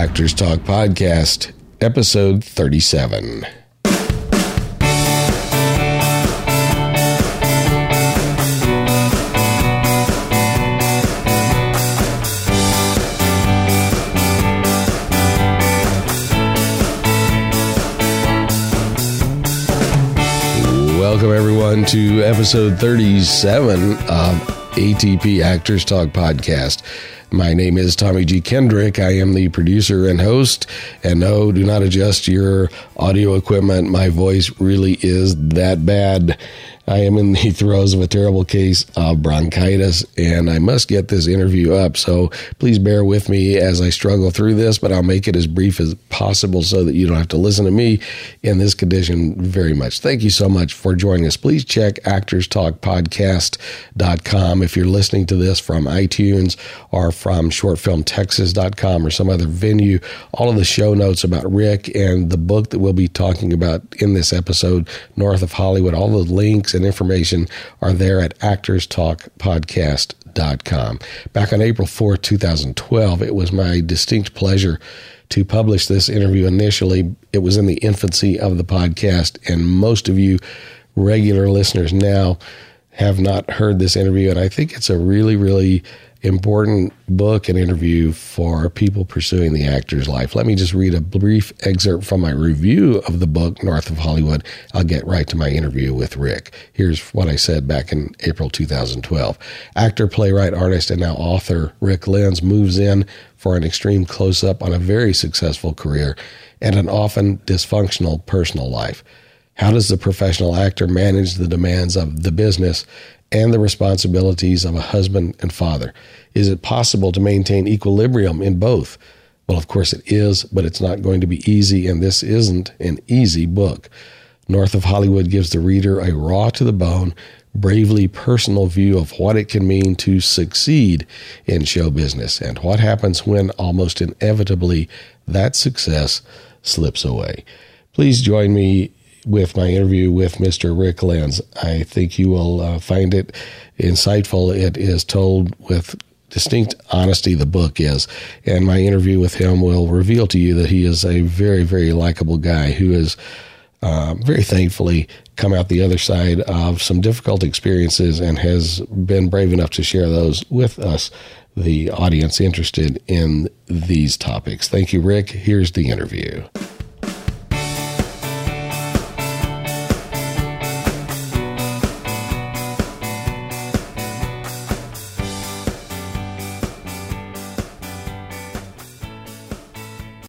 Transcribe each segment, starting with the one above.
Actors Talk Podcast, episode 37. Welcome, everyone, to episode 37 of ATP Actors Talk Podcast. My name is Tommy G. Kendrick. I am the producer and host. And no, do not adjust your audio equipment. My voice really is that bad. I am in the throes of a terrible case of bronchitis, and I must get this interview up. So please bear with me as I struggle through this, but I'll make it as brief as possible so that you don't have to listen to me in this condition very much. Thank you so much for joining us. Please check actorstalkpodcast.com if you're listening to this from iTunes or from shortfilmtexas.com or some other venue. All of the show notes about Rick and the book that we'll be talking about in this episode, North of Hollywood, all the links and information are there at actorstalkpodcast.com. Back on April 4th, 2012, it was my distinct pleasure to publish this interview initially. It was in the infancy of the podcast, and most of you regular listeners now have not heard this interview. And I think it's a really, really important book and interview for people pursuing the actor's life. Let me just read a brief excerpt from my review of the book, North of Hollywood. I'll get right to my interview with Rick. Here's what I said back in April 2012. Actor, playwright, artist, and now author Rick Lenz moves in for an extreme close up on a very successful career and an often dysfunctional personal life. How does the professional actor manage the demands of the business and the responsibilities of a husband and father? Is it possible to maintain equilibrium in both? Well, of course it is, but it's not going to be easy, and this isn't an easy book. North of Hollywood gives the reader a raw to the bone, bravely personal view of what it can mean to succeed in show business and what happens when almost inevitably that success slips away. Please join me with my interview with Mr. Rick Lenz. I think you will uh, find it insightful. It is told with distinct honesty, the book is. And my interview with him will reveal to you that he is a very, very likable guy who has uh, very thankfully come out the other side of some difficult experiences and has been brave enough to share those with us, the audience interested in these topics. Thank you, Rick. Here's the interview.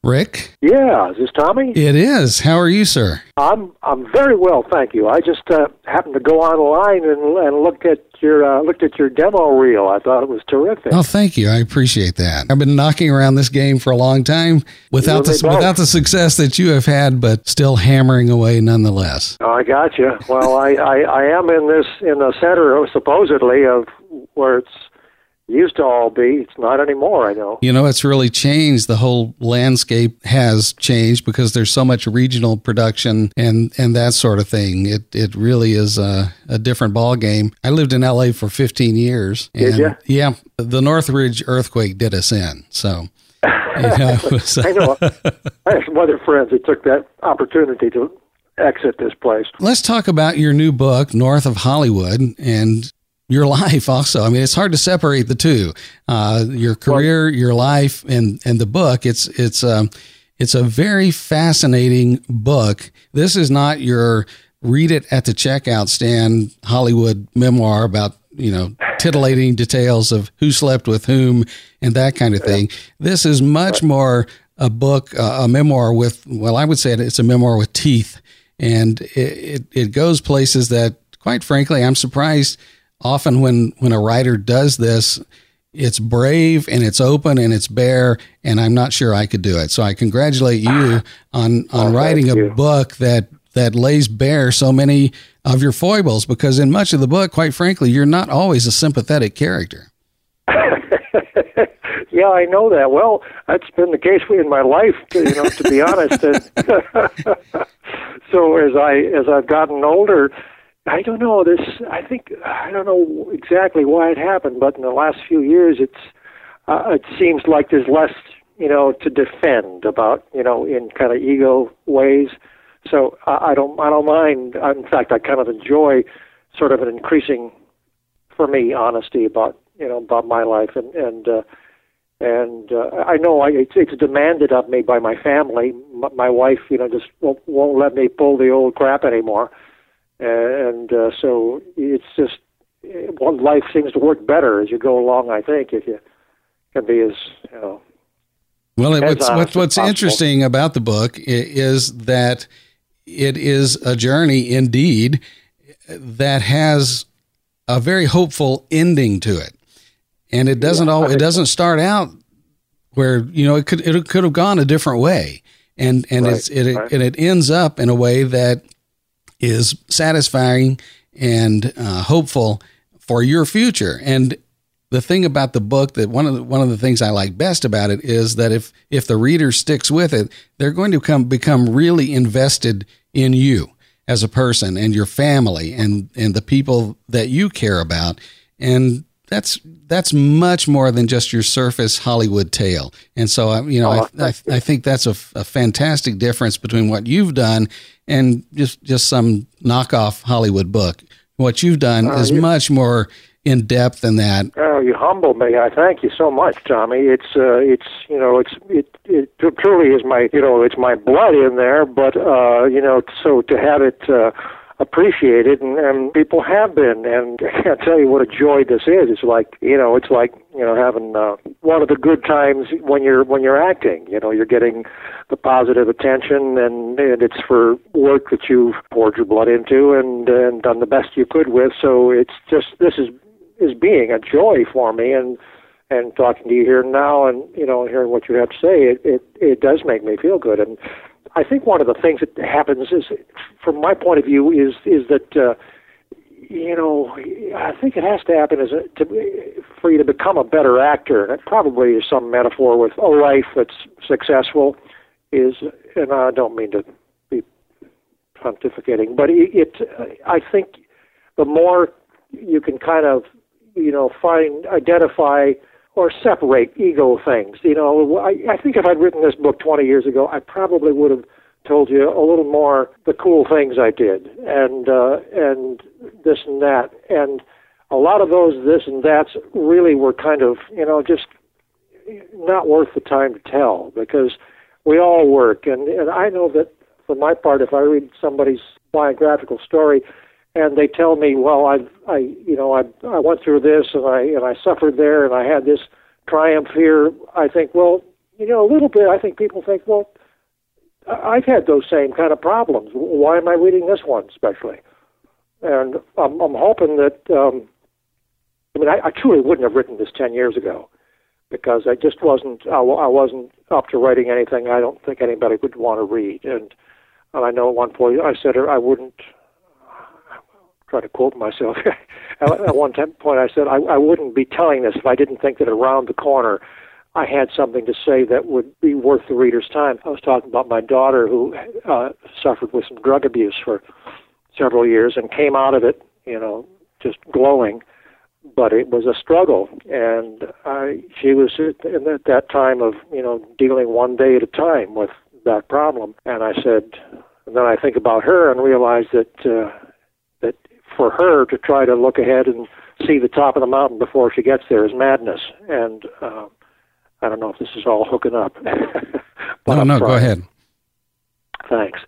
Rick? Yeah, is this Tommy? It is. How are you, sir? I'm I'm very well, thank you. I just uh, happened to go online and and look at your uh, looked at your demo reel. I thought it was terrific. Oh, thank you. I appreciate that. I've been knocking around this game for a long time without the without the success that you have had, but still hammering away nonetheless. Oh, I got you. Well, I, I I am in this in the center supposedly of where it's used to all be. It's not anymore, I know. You know, it's really changed. The whole landscape has changed because there's so much regional production and, and that sort of thing. It it really is a, a different ball game. I lived in LA for 15 years. Did you? Yeah. The Northridge earthquake did us in. So. You know, so. I know. I have some other friends that took that opportunity to exit this place. Let's talk about your new book, North of Hollywood, and your life also. I mean, it's hard to separate the two. Uh, your career, your life, and and the book. It's it's um, it's a very fascinating book. This is not your read it at the checkout stand Hollywood memoir about you know titillating details of who slept with whom and that kind of thing. This is much more a book, uh, a memoir with well, I would say it's a memoir with teeth, and it, it, it goes places that, quite frankly, I'm surprised often when when a writer does this it's brave and it's open and it's bare and i'm not sure i could do it. So i congratulate you on on oh, writing a book that that lays bare so many of your foibles because in much of the book quite frankly you're not always a sympathetic character. Yeah i know that. Well that's been the case in my life you know to be honest. So as i as i've gotten older I don't know. This I think I don't know exactly why it happened, but in the last few years, it's uh, it seems like there's less you know, to defend about, you know, in kind of ego ways. So I, I don't, I don't mind. In fact, I kind of enjoy sort of an increasing, for me, honesty about, you know, about my life and and. uh and uh, I know I, it's, it's demanded of me by my family. My, my wife, you know, just won't, won't let me pull the old crap anymore, and uh, so it's just well, life seems to work better as you go along. I think if you can be as you know. Well, what's what's, what's interesting about the book is that it is a journey indeed that has a very hopeful ending to it and it doesn't yeah, all it doesn't start out where you know it could it could have gone a different way and and right, it's it, right. and it ends up in a way that is satisfying and uh, hopeful for your future and the thing about the book that one of the, one of the things I like best about it is that if if the reader sticks with it, they're going to come become really invested in you as a person and your family and and the people that you care about. And that's that's much more than just your surface Hollywood tale. And so, you know, oh, I, I, I, think that's a, a, fantastic difference between what you've done and just just some knockoff Hollywood book. What you've done uh, is you, much more in depth than that. Oh, you humble me. I thank you so much, Tommy. It's uh, it's you know it's it it truly is my you know it's my blood in there, but uh, you know so to have it. Uh, appreciated and, and people have been and I can't tell you what a joy this is. It's like you know, it's like, you know, having uh, one of the good times when you're when you're acting. You know, you're getting the positive attention and, and it's for work that you've poured your blood into and and done the best you could with. So it's just this is is being a joy for me and and talking to you here now and you know hearing what you have to say it it, it does make me feel good and I think one of the things that happens is, from my point of view, is is that uh, you know I think it has to happen as a, to, for you to become a better actor, and it probably is some metaphor with a life that's successful. Is and I don't mean to be pontificating, but it, it I think the more you can kind of you know find identify or separate ego things. You know, I, I think if I'd written this book 20 years ago, I probably would have told you a little more the cool things I did and uh, and this and that and a lot of those this and that's really were kind of you know just not worth the time to tell because we all work and and I know that for my part if I read somebody's biographical story and they tell me, well, I, I, you know, I, I went through this and I, and I suffered there and I had this triumph here. I think, well, you know, a little bit. I think people think, well, I've had those same kind of problems. Why am I reading this one especially? And I'm, I'm hoping that. Um, I mean, I, I truly wouldn't have written this ten years ago because I just wasn't. I, I wasn't up to writing anything. I don't think anybody would want to read. And, and I know at one point I said I wouldn't try to quote myself. at one point, I said I, I wouldn't be telling this if I didn't think that around the corner I had something to say that would be worth the reader's time. I was talking about my daughter who uh, suffered with some drug abuse for several years and came out of it, you know, just glowing. But it was a struggle, and I, she was at, at that time of you know dealing one day at a time with that problem. And I said, and then I think about her and realize that uh, for her to try to look ahead and see the top of the mountain before she gets there is madness. And uh, I don't know if this is all hooking up. no, no, go ahead. Thanks.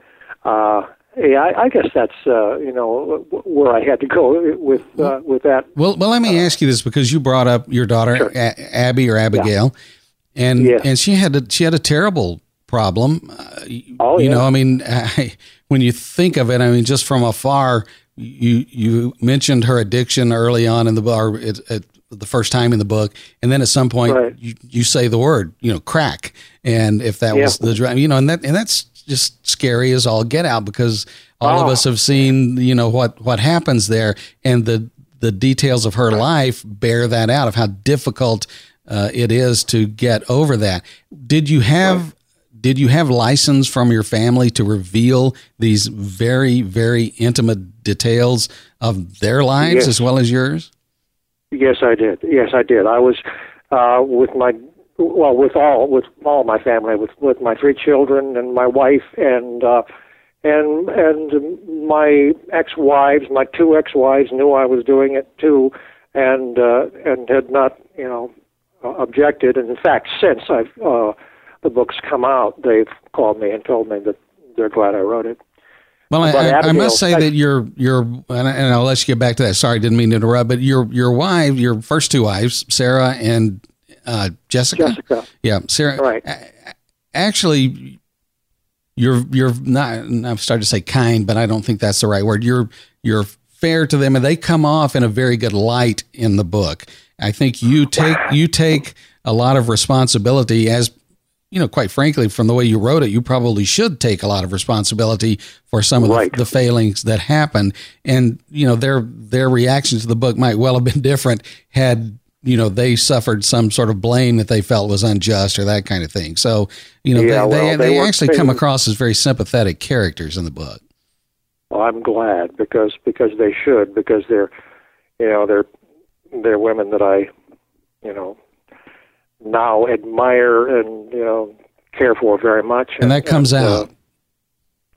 Uh, yeah, I, I, guess that's uh, you know where I had to go with uh, with that. Well, well, let me ask you this because you brought up your daughter sure. a- Abby or Abigail, yeah. and yes. and she had a, she had a terrible problem. Uh, oh, you yeah. know, I mean, I, when you think of it, I mean, just from afar, you you mentioned her addiction early on in the book, at, the first time in the book, and then at some point right. you, you say the word, you know, crack, and if that yeah. was the drug, you know, and that and that's just scary as all get out because all oh. of us have seen you know what what happens there, and the the details of her life bear that out of how difficult uh, it is to get over that. Did you have did you have license from your family to reveal these very, very intimate details of their lives yes. as well as yours? Yes, I did. Yes, I did. I was uh, with my well with all with all my family, with with my three children and my wife and. uh and and my ex-wives, my two ex-wives, knew I was doing it too, and uh, and had not, you know, objected. And in fact, since I've uh, the book's come out, they've called me and told me that they're glad I wrote it. Well, I, I, must say that your your and I'll let you get back to that. Sorry, didn't mean to interrupt, but your your wife, your first two wives, Sarah and uh, Jessica. Jessica. Yeah, Sarah. Right. Actually, you're you're not. I'm starting to say kind, but I don't think that's the right word. You're you're fair to them, and they come off in a very good light in the book. I think you take you take a lot of responsibility as you know, quite frankly, from the way you wrote it, you probably should take a lot of responsibility for some of right. the, the, failings that happened. And you know, their their reaction to the book might well have been different had you know they suffered some sort of blame that they felt was unjust or that kind of thing. So you know, yeah, they, well, they, they, they actually come across as very sympathetic characters in the book. Well, I'm glad because because they should because they're you know they're they're women that I you know now admire and you know care for very much. And, and that comes and, out. Uh,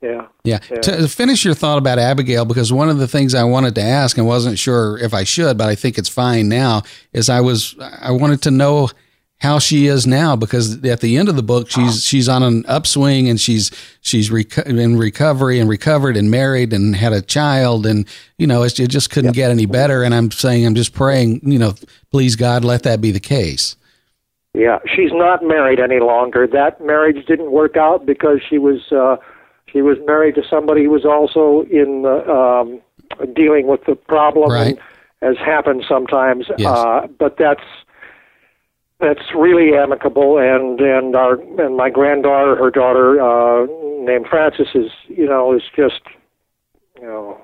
yeah. yeah. Yeah. To finish your thought about Abigail, because one of the things I wanted to ask and wasn't sure if I should, but I think it's fine now, is I was I wanted to know how she is now because at the end of the book she's she's on an upswing and she's she's reco- in recovery and recovered and married and had a child and you know it just couldn't yep. get any better and I'm saying I'm just praying you know please God let that be the case. Yeah, she's not married any longer. That marriage didn't work out because she was uh, she was married to somebody who was also in the, um, dealing with the problem, right. as happens sometimes. Yes. Uh, but that's that's really amicable, and and our and my granddaughter, her daughter uh, named Frances, is you know is just you know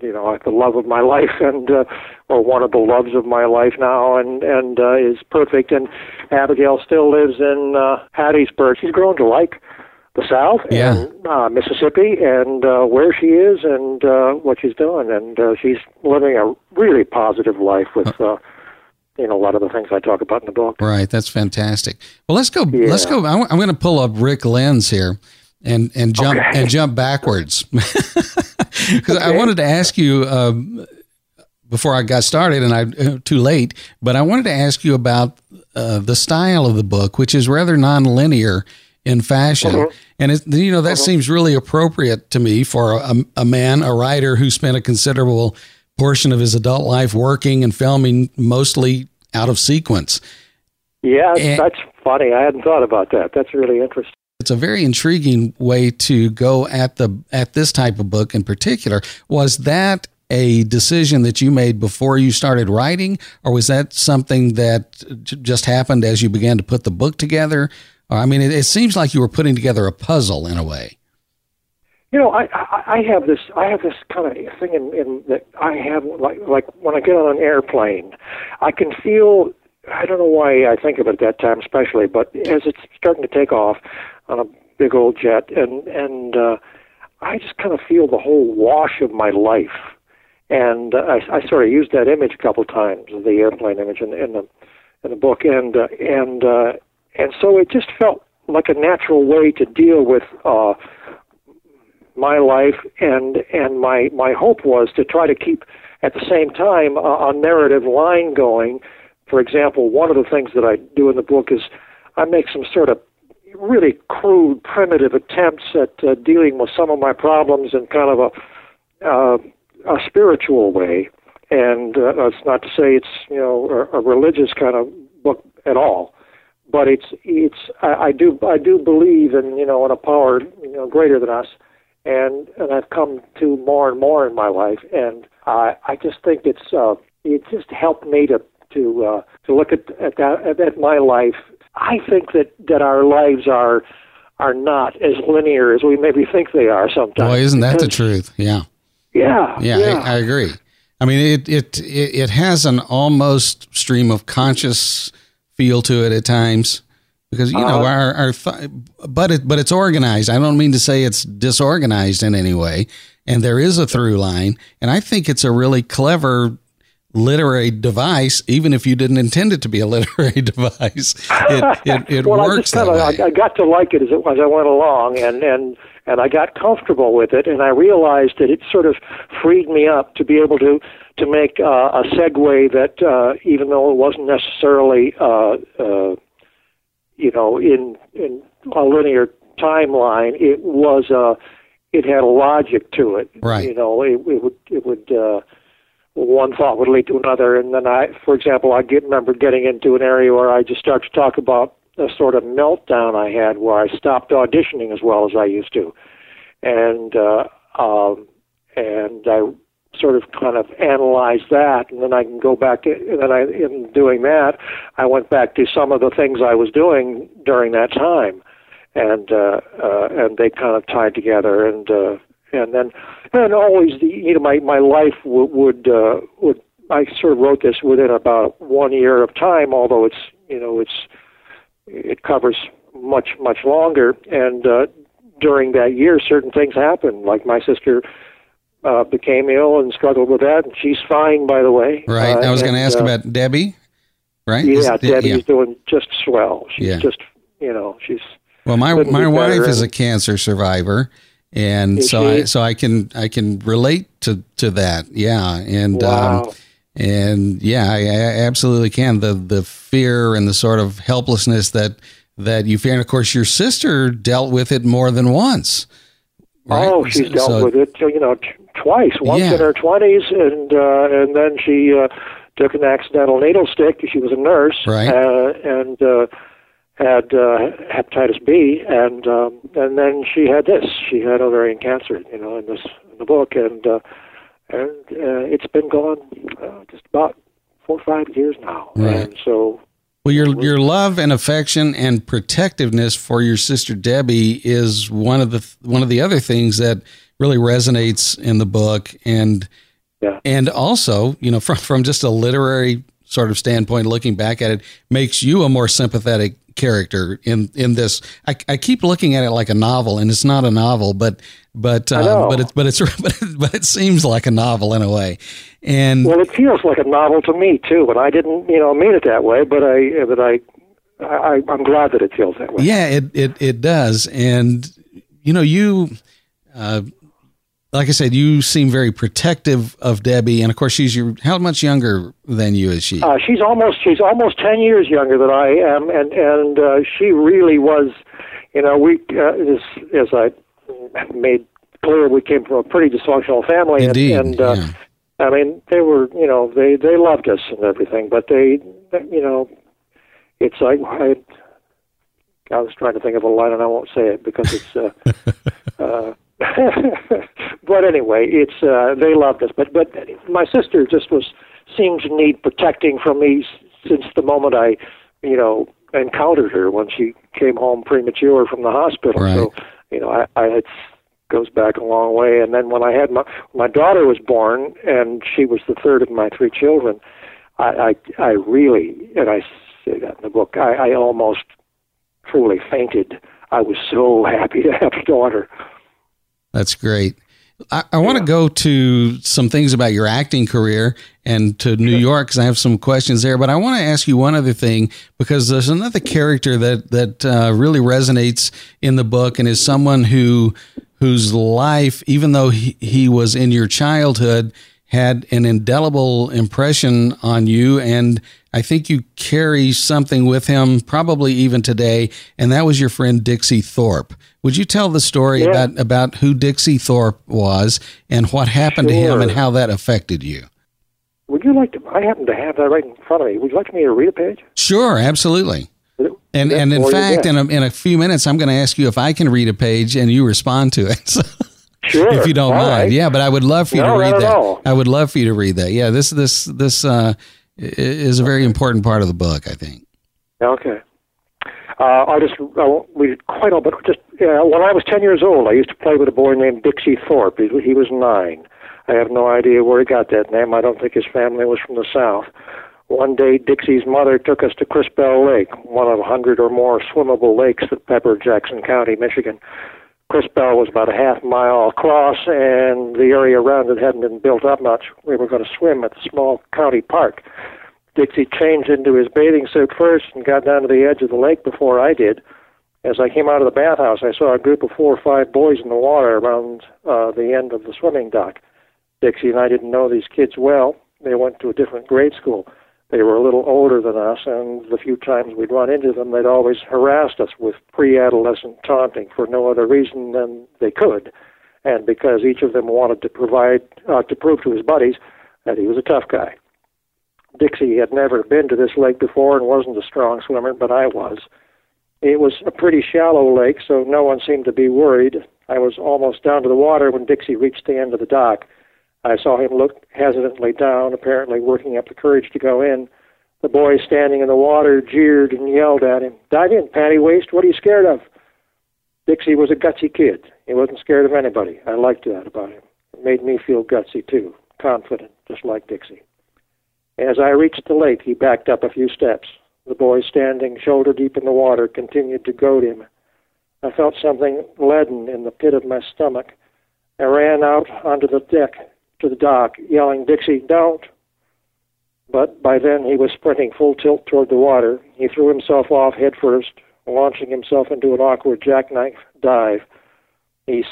you know like the love of my life and uh, or one of the loves of my life now and and uh, is perfect and Abigail still lives in uh, Hattiesburg she's grown to like the South yeah. and uh, Mississippi and uh, where she is and uh, what she's doing and uh, she's living a really positive life with uh, you know a lot of the things I talk about in the book. Right, that's fantastic. Well, let's go. Yeah. Let's go. I'm, I'm going to pull up Rick Lenz here and and jump okay. and jump backwards because okay. I wanted to ask you um, before I got started, and I uh, too late. But I wanted to ask you about uh, the style of the book, which is rather nonlinear in fashion, mm-hmm. and it, you know that mm-hmm. seems really appropriate to me for a, a man, a writer who spent a considerable portion of his adult life working and filming mostly out of sequence. Yeah, and, that's funny. I hadn't thought about that. That's really interesting. It's a very intriguing way to go at the at this type of book in particular. Was that a decision that you made before you started writing, or was that something that just happened as you began to put the book together? I mean, it, it seems like you were putting together a puzzle in a way. You know, I, I, I have this I have this kind of thing in, in that I have like like when I get on an airplane, I can feel I don't know why I think of it at that time, especially, but as it's starting to take off, on a big old jet, and and uh, I just kind of feel the whole wash of my life. And uh, I, I sort of used that image a couple times, the airplane image in, in the in the book, and uh, and uh, and so it just felt like a natural way to deal with uh, my life, and and my my hope was to try to keep at the same time a, a narrative line going. For example, one of the things that I do in the book is I make some sort of really crude, primitive attempts at uh, dealing with some of my problems in kind of a uh, a spiritual way. And uh, that's not to say it's you know a, a religious kind of book at all, but it's it's I, I do I do believe in you know in a power you know greater than us, and and I've come to more and more in my life, and I I just think it's uh, it just helped me to to uh, to look at at that at my life I think that that our lives are are not as linear as we maybe think they are sometimes. Boy, isn't that the truth? Yeah. Yeah. Yeah, yeah. I, I, agree. I mean, it, it it has an almost stream of conscious feel to it at times because you know uh, our our th- but it but it's organized. I don't mean to say it's disorganized in any way, and there is a through line, and I think it's a really clever literary device, even if you didn't intend it to be a literary device. It, it, it well, works I just kind of I, I, got to like it as, it, was I went along, and and and I got comfortable with it, and I realized that it sort of freed me up to be able to to make uh, a segue that, uh, even though it wasn't necessarily, uh, uh, you know, in in a linear timeline, it was uh, it had a logic to it. Right. You know, it, it would it would. Uh, one thought would lead to another, and then I, for example, I get remember getting into an area where I just started to talk about a sort of meltdown I had where I stopped auditioning as well as I used to, and uh, um, and I sort of kind of analyzed that, and then I can go back. And then I, in doing that, I went back to some of the things I was doing during that time, and uh, uh, and they kind of tied together, and uh, and then and always the you know my my life would would uh, would I sort of wrote this within about one year of time, although it's you know it's it covers much much longer and uh, during that year certain things happened like my sister uh, became ill and struggled with that and she's fine by the way right uh, I was going to ask uh, about Debbie right yeah Is, Debbie's yeah. doing just swell she's yeah. just you know she's well my my wife is a cancer survivor and so? I so I can I can relate to to that. Yeah, and um, wow. um, and yeah, I, I, absolutely can. The the fear and the sort of helplessness that that you fear, and of course your sister dealt with it more than once. Right? Oh, she's dealt so, with it, you know, twice. Once yeah. in her twenties, and uh, and then she uh, took an accidental needle stick. She was a nurse, right? Uh, and uh, had uh, hepatitis B, and um, and then she had this. She had ovarian cancer, you know, in this in the book, and uh, and uh, it's been gone uh, just about four or five years now, right. and so. Well, your your love and affection and protectiveness for your sister Debbie is one of the one of the other things that really resonates in the book, and yeah. and also you know from from just a literary sort of standpoint, looking back at it, makes you a more sympathetic character in in this. I, I keep looking at it like a novel, and it's not a novel, but but uh, but it's but it's but it, but it seems like a novel in a way. And well, it feels like a novel to me too, and I didn't you know mean it that way, but I but I. I, I'm glad that it feels that way. Yeah, it, it, it does. And, you know, you, uh, like I said, you seem very protective of Debbie, and of course, she's your. How much younger than you is she? Uh, she's almost she's almost ten years younger than I am, and and uh, she really was. You know, we uh, as as I made clear, we came from a pretty dysfunctional family, Indeed, and, and uh, yeah. I mean, they were you know they they loved us and everything, but they you know, it's like I. I was trying to think of a line, and I won't say it because it's. Uh, uh, but anyway, it's uh, they loved us. But but my sister just was seemed to need protecting from me since the moment I, you know, encountered her when she came home premature from the hospital. Right. So you know, I, I it goes back a long way. And then when I had my my daughter was born, and she was the third of my three children, I I, I really, and I say that in the book, I, I almost truly fainted. I was so happy to have a daughter. That's great. I, I want to go to some things about your acting career and to New York because I have some questions there. But I want to ask you one other thing because there's another character that that uh, really resonates in the book and is someone who whose life, even though he, he was in your childhood, had an indelible impression on you and I think you carry something with him probably even today and that was your friend Dixie Thorpe. Would you tell the story yeah. about about who Dixie Thorpe was and what happened sure. to him and how that affected you? Would you like to I happen to have that right in front of me. Would you like me to read a page? Sure, absolutely. And and in fact, in a, in a few minutes, I'm going to ask you if I can read a page and you respond to it. Sure. if you don't All mind. Right. Yeah, but I would love for you no, to read that. All. I would love for you to read that. Yeah, this this this uh, is a very important part of the book, I think. Okay. Uh, I just I won't read quite all, but just yeah, when I was ten years old, I used to play with a boy named Dixie Thorpe. He, he was nine. I have no idea where he got that name. I don't think his family was from the South. One day, Dixie's mother took us to Crispell Lake, one of a hundred or more swimmable lakes that pepper Jackson County, Michigan. Crispell was about a half mile across, and the area around it hadn't been built up much. We were going to swim at the small county park. Dixie changed into his bathing suit first and got down to the edge of the lake before I did. As I came out of the bathhouse, I saw a group of four or five boys in the water around uh, the end of the swimming dock. Dixie and I didn't know these kids well. They went to a different grade school. They were a little older than us, and the few times we'd run into them, they'd always harassed us with pre adolescent taunting for no other reason than they could, and because each of them wanted to provide, uh, to prove to his buddies that he was a tough guy. Dixie had never been to this lake before and wasn't a strong swimmer, but I was. It was a pretty shallow lake, so no one seemed to be worried. I was almost down to the water when Dixie reached the end of the dock. I saw him look hesitantly down, apparently working up the courage to go in. The boys standing in the water jeered and yelled at him. Dive in, panty waist. What are you scared of? Dixie was a gutsy kid. He wasn't scared of anybody. I liked that about him. It made me feel gutsy, too, confident, just like Dixie. As I reached the lake, he backed up a few steps. The boy, standing shoulder deep in the water, continued to goad him. I felt something leaden in the pit of my stomach. I ran out onto the deck to the dock, yelling, Dixie, don't. But by then he was sprinting full tilt toward the water. He threw himself off headfirst, launching himself into an awkward jackknife dive. He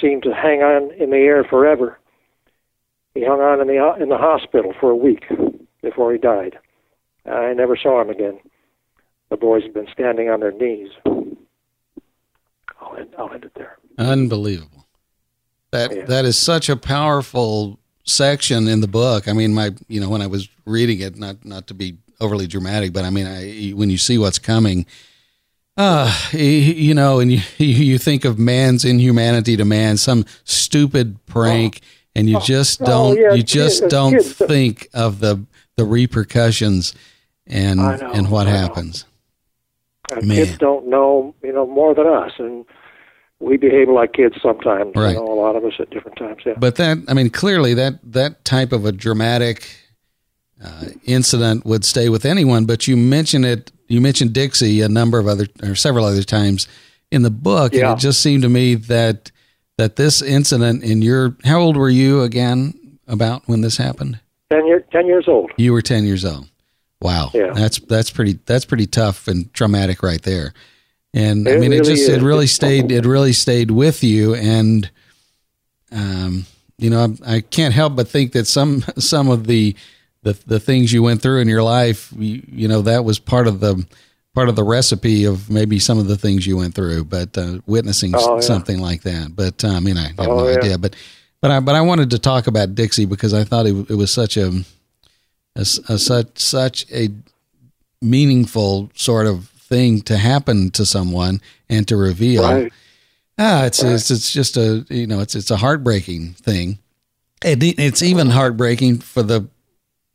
seemed to hang on in the air forever. He hung on in the uh, in the hospital for a week before he died. I never saw him again. The boys had been standing on their knees. I'll end, I'll end it there. Unbelievable. That yeah. that is such a powerful section in the book. I mean, my you know when I was reading it, not not to be overly dramatic, but I mean, I, when you see what's coming, uh, you know, and you you think of man's inhumanity to man, some stupid prank, oh. and you just oh, don't yeah, you just don't think of the the repercussions and know, and what happens. Kids don't know, you know, more than us, and we behave like kids sometimes. Right. You know, a lot of us at different times. Yeah. But that, I mean, clearly that that type of a dramatic uh, incident would stay with anyone. But you mentioned it. You mentioned Dixie a number of other or several other times in the book, yeah. and it just seemed to me that that this incident in your how old were you again about when this happened? Ten year, ten years old. You were ten years old. Wow. Yeah. That's that's pretty that's pretty tough and traumatic right there. And it I mean, really it just, is. it really stayed, it really stayed with you. And, um, you know, I, I, can't help but think that some, some of the, the, the things you went through in your life, you, you know, that was part of the, part of the recipe of maybe some of the things you went through, but, uh, witnessing oh, yeah. something like that. But, uh, I mean, I have oh, no yeah. idea, but, but I, but I wanted to talk about Dixie because I thought it, it was such a, a, a such, such a meaningful sort of thing to happen to someone and to reveal. Right. Ah, it's, right. it's it's just a you know it's it's a heartbreaking thing. And it's even heartbreaking for the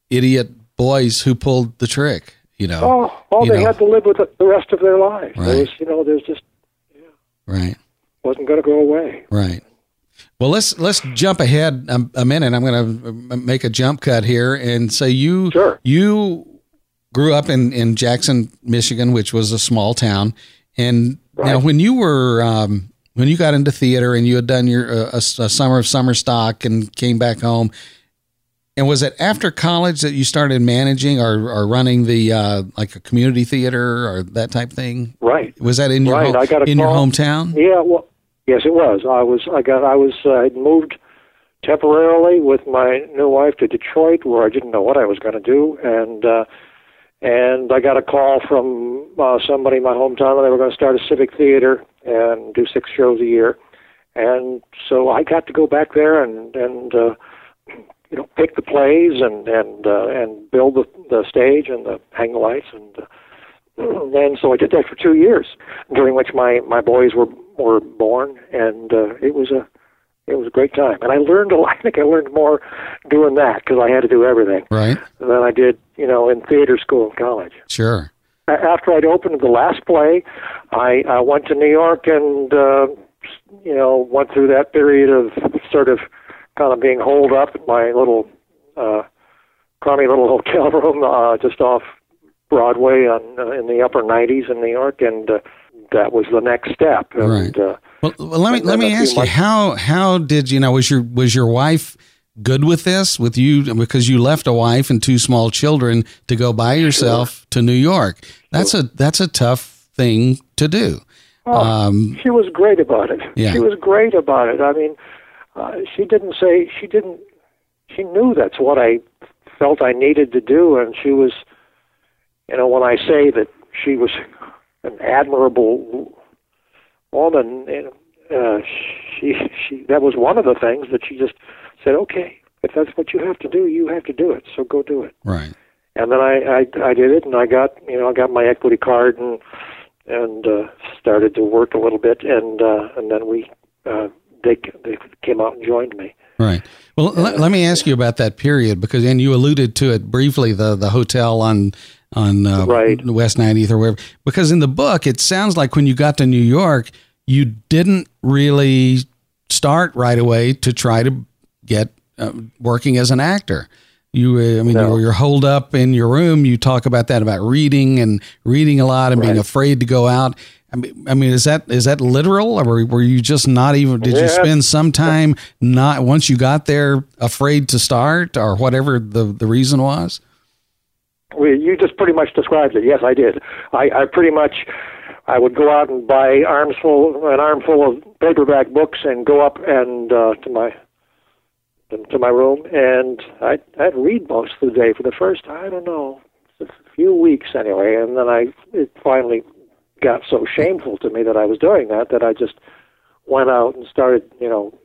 idiot boys who pulled the trick. You know, oh, oh they know. had to live with it the rest of their lives. Right. Was, you know, there's just yeah, right wasn't going to go away. Right. Well, let's let's jump ahead a, a minute. I'm going to make a jump cut here and say you sure. you grew up in, in Jackson, Michigan, which was a small town. And right. now, when you were um, when you got into theater and you had done your uh, a, a, summer of summer stock and came back home, and was it after college that you started managing or, or running the uh, like a community theater or that type thing? Right. Was that in your right. Home, I got in call. your hometown? Yeah. Well, yes, it was. I was. I got. I was. Uh, I moved temporarily with my new wife to Detroit, where I didn't know what I was going to do, and uh, and I got a call from uh, somebody in my hometown that they were going to start a civic theater and do six shows a year. And so I got to go back there and and uh, you know pick the plays and and uh, and build the the stage and the hang the lights and uh, and so I did that for two years, during which my my boys were were born, and uh, it was a it was a great time, and I learned a lot. I think I learned more doing that because I had to do everything. Right. Than I did, you know, in theater school and college. Sure. After I'd opened the last play, I, I went to New York and uh, you know went through that period of sort of kind of being holed up at my little uh, crummy little hotel room uh, just off Broadway on uh, in the upper 90s in New York, and uh, that was the next step. And, right. uh, Well, well let me let me ask you how how did you know was your was your wife good with this with you because you left a wife and two small children to go by yourself sure. to New York. That's a that's a tough thing to do. Oh, um, she was great about it. Yeah. She was great about it. I mean, uh, she didn't say she didn't. She knew that's what I felt I needed to do, and she was, you know, when I say that she was an admirable woman, and, uh, she she that was one of the things that she just said, okay, if that's what you have to do, you have to do it. So go do it. Right. And then I I, I did it, and I got you know I got my equity card and and uh, started to work a little bit, and uh, and then we uh, they they came out and joined me. Right. Well, let, let me ask you about that period because, and you alluded to it briefly the the hotel on on uh, right. West 90th or wherever. Because in the book, it sounds like when you got to New York, you didn't really start right away to try to get uh, working as an actor. You, uh, I mean, no. you're holed up in your room. You talk about that about reading and reading a lot and right. being afraid to go out. I mean, I mean, is that is that literal, or were you just not even? Did yeah. you spend some time not once you got there afraid to start, or whatever the the reason was? Well, you just pretty much described it. Yes, I did. I, I pretty much I would go out and buy arms full an armful of paperback books and go up and uh, to my to my room and I'd, I'd read most of the day for the first I don't know a few weeks anyway, and then I it finally got so shameful to me that I was doing that that I just went out and started, you know,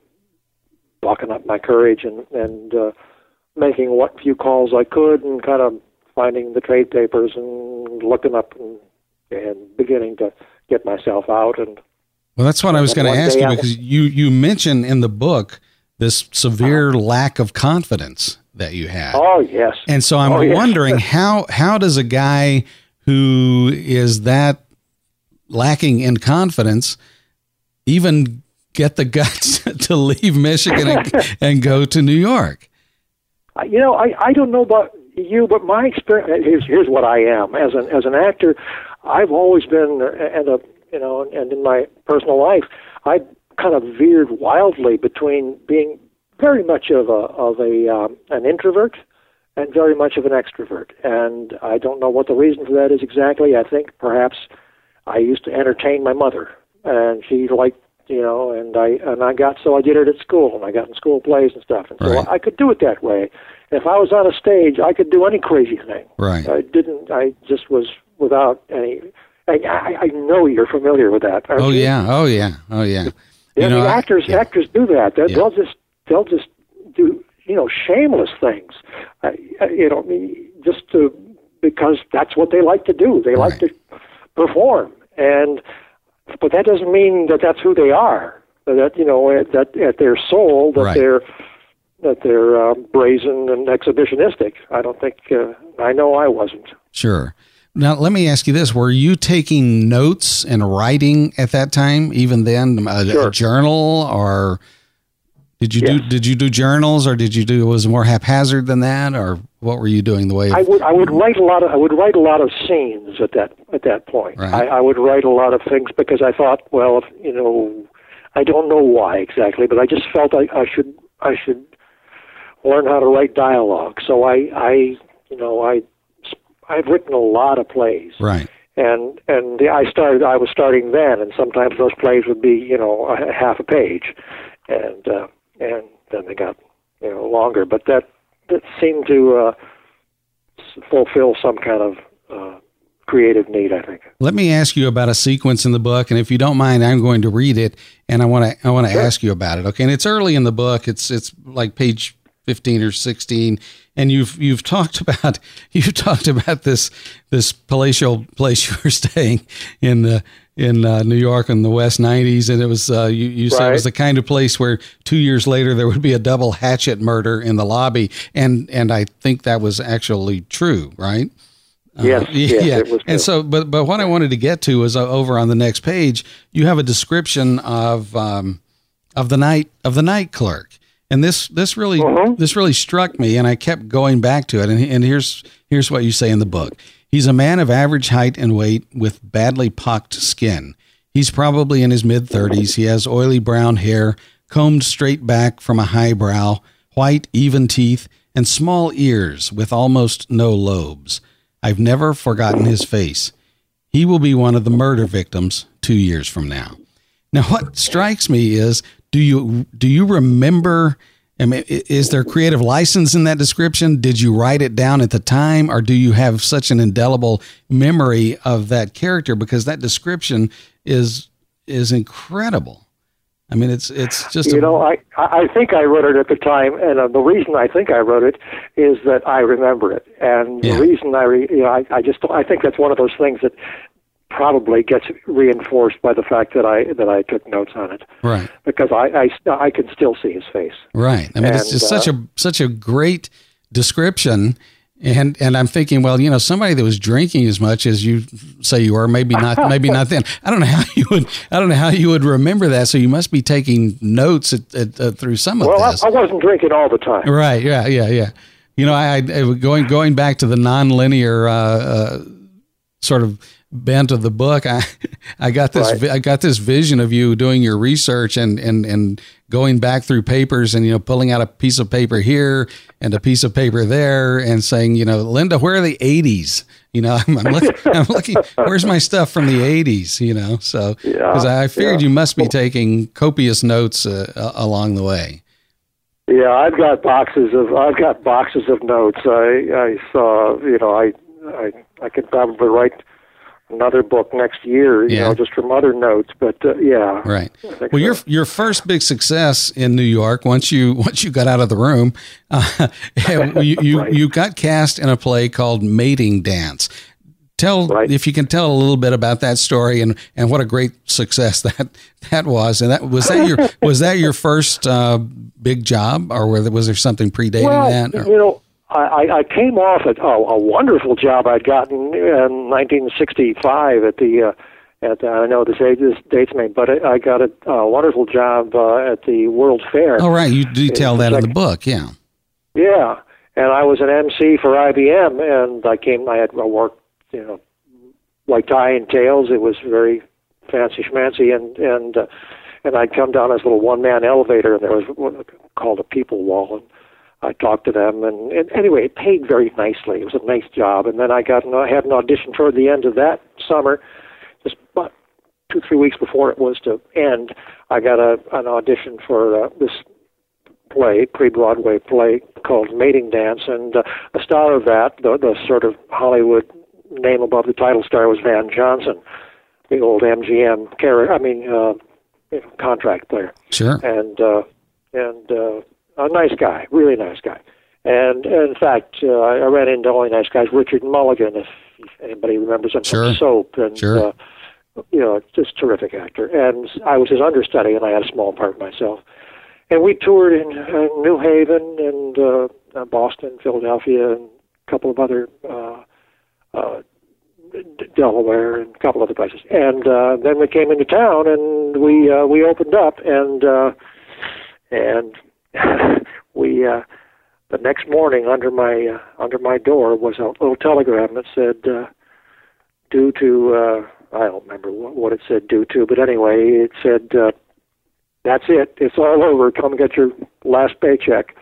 bucking up my courage and and uh, making what few calls I could and kind of finding the trade papers and looking up and and beginning to get myself out and. Well, that's what I was going to ask you because you you mention in the book this severe uh, lack of confidence that you had. Oh yes. And so I'm oh, wondering yes. how how does a guy who is that lacking in confidence even get the guts to leave Michigan and, and, go to New York? You know, I, I don't know about you, but my experience here's here's what I am as an as an actor. I've always been and a you know and in my personal life I kind of veered wildly between being very much of a of a um, an introvert and very much of an extrovert. And I don't know what the reason for that is exactly. I think perhaps I used to entertain my mother, and she liked you know, and I and I got so I did it at school, and I got in school plays and stuff, and so right. I could do it that way. If I was on a stage, I could do any crazy thing. Right. I didn't. I just was without any. I, I, I know you're familiar with that. Oh you? yeah. Oh yeah. Oh yeah. You know, actors yeah. actors do that. They'll, yeah. they'll just they'll just do you know shameless things. Uh, you know, just to because that's what they like to do. They like to perform, and but that doesn't mean that that's who they are. That you know that at their soul that right. they're that they're uh, brazen and exhibitionistic. I don't think uh, I know I wasn't. Sure. Now let me ask you this: Were you taking notes and writing at that time? Even then, a, sure. a journal or did you yes. do did you do journals or did you do was it more haphazard than that or what were you doing the way? I would I would write a lot of I would write a lot of scenes at that at that point. Right. I, I would write a lot of things because I thought, well, if, you know, I don't know why exactly, but I just felt I, I should I should learn how to write dialogue. So I I you know I I've written a lot of plays. Right. And and I started I was starting then, and sometimes those plays would be you know a half a page, and. uh and then they got you know longer. But that that seemed to uh, fulfill some kind of uh, creative need, I think. Let me ask you about a sequence in the book, and if you don't mind, I'm going to read it, and I want to I want to sure. ask you about it. Okay, and it's early in the book. It's it's like page 15 or 16 and you've you've talked about you've talked about this this palatial place you were staying in the in uh, New York in the West 90s and it was uh, you, you said it was the kind of place where 2 years later there would be a double hatchet murder in the lobby and and I think that was actually true right Yes, uh, yes, yeah. and so, but but what I wanted to get to is uh, over on the next page. You have a description of um, of the night of the night clerk, and this this really uh-huh. this really struck me, and I kept going back to it. And, and here's here's what you say in the book. He's a man of average height and weight with badly pocked skin. He's probably in his mid 30s. He has oily brown hair, combed straight back from a high brow, white, even teeth, and small ears with almost no lobes. I've never forgotten his face. He will be one of the murder victims two years from now. Now, what strikes me is, do you do you remember? I mean, is there creative license in that description? Did you write it down at the time, or do you have such an indelible memory of that character? Because that description is is incredible. I mean, it's it's just you a, know I I think I wrote it at the time, and uh, the reason I think I wrote it is that I remember it, and yeah. the reason I re, you know I, I just I think that's one of those things that probably gets reinforced by the fact that I that I took notes on it, right? Because I I, I can still see his face, right? I mean, and, it's just uh, such a such a great description and and I'm thinking, well, you know, somebody that was drinking as much as you say you are, maybe not, maybe not then. I don't know how you would, I don't know how you would remember that. So you must be taking notes at, at, uh, through some of well, this. Well, I, I, wasn't drinking all the time. Right? Yeah, yeah, yeah. You know, I, I going going back to the nonlinear uh, uh, sort of bent of the book, I I got this right. I got this vision of you doing your research and and and going back through papers and you know pulling out a piece of paper here and a piece of paper there and saying you know Linda where are the 80s you know I'm, I'm looking I'm looking where's my stuff from the 80s you know so because yeah, I figured yeah. you must be taking copious notes uh, along the way. Yeah, I've got boxes of I've got boxes of notes. I I saw you know I I I could probably write another book next year, you yeah. know, just from other notes. But uh, yeah, right. Well, so. your your first big success in New York once you once you got out of the room, uh, you you, right. you got cast in a play called Mating Dance. Tell right. if you can tell a little bit about that story and, and what a great success that that was. And that was that your was that your first uh, big job, or was there something predating well, that? Or? You know, I, I came off at oh, a wonderful job I'd gotten in 1965 at the. Uh, at I know this, age, this date's me, but I, I got a, a wonderful job uh, at the World Fair. Oh, right, you detail that in the book, yeah. Yeah, and I was an MC for IBM, and I came. I had I worked, you know, white tie and tails. It was very fancy schmancy, and and uh, and I'd come down this little one man elevator, and there was what called a people wall, and I talked to them, and, and anyway, it paid very nicely. It was a nice job, and then I got an, I had an audition toward the end of that summer, just about two three weeks before it was to end. I got a an audition for uh, this play, pre-Broadway play called Mating Dance, and uh, the star of that, the, the sort of Hollywood name above the title star, was Van Johnson, the old MGM character. I mean, uh, you know, contract player. Sure. And uh, and uh, a nice guy, really nice guy. And, in fact, uh, I ran into only nice guys. Richard Mulligan, if anybody remembers him sure. from Soap, and sure. uh, you know, just terrific actor. And I was his understudy, and I had a small part myself. And we toured in uh, New Haven and uh, uh, Boston, Philadelphia, and a couple of other uh, uh, Delaware and a couple of other places. And uh, then we came into town, and we uh, we opened up, and uh, and we uh, the next morning under my uh, under my door was a little telegram that said uh, due to uh, I don't remember what, what it said due to, but anyway, it said uh, that's it. It's all over. Come get your last paycheck.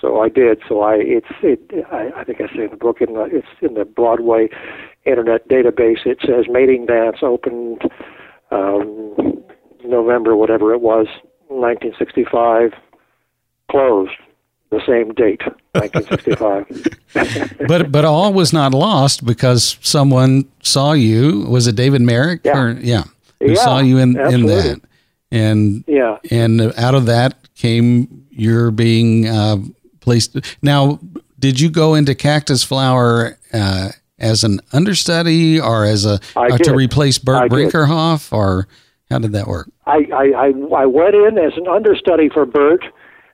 So I did. So I it's it. I, I think I say in the book in the it's in the Broadway internet database. It says Mating Dance opened um, November whatever it was 1965 closed the same date, 1965. but but all was not lost because someone saw you. Was it David Merrick? Yeah, or, yeah, who yeah, saw you in absolutely. in that, and yeah, and out of that came your being uh, placed. Now, did you go into Cactus Flower? Uh, as an understudy or as a uh, to replace Burt Brinckerhoff or how did that work? I, I, I went in as an understudy for Burt,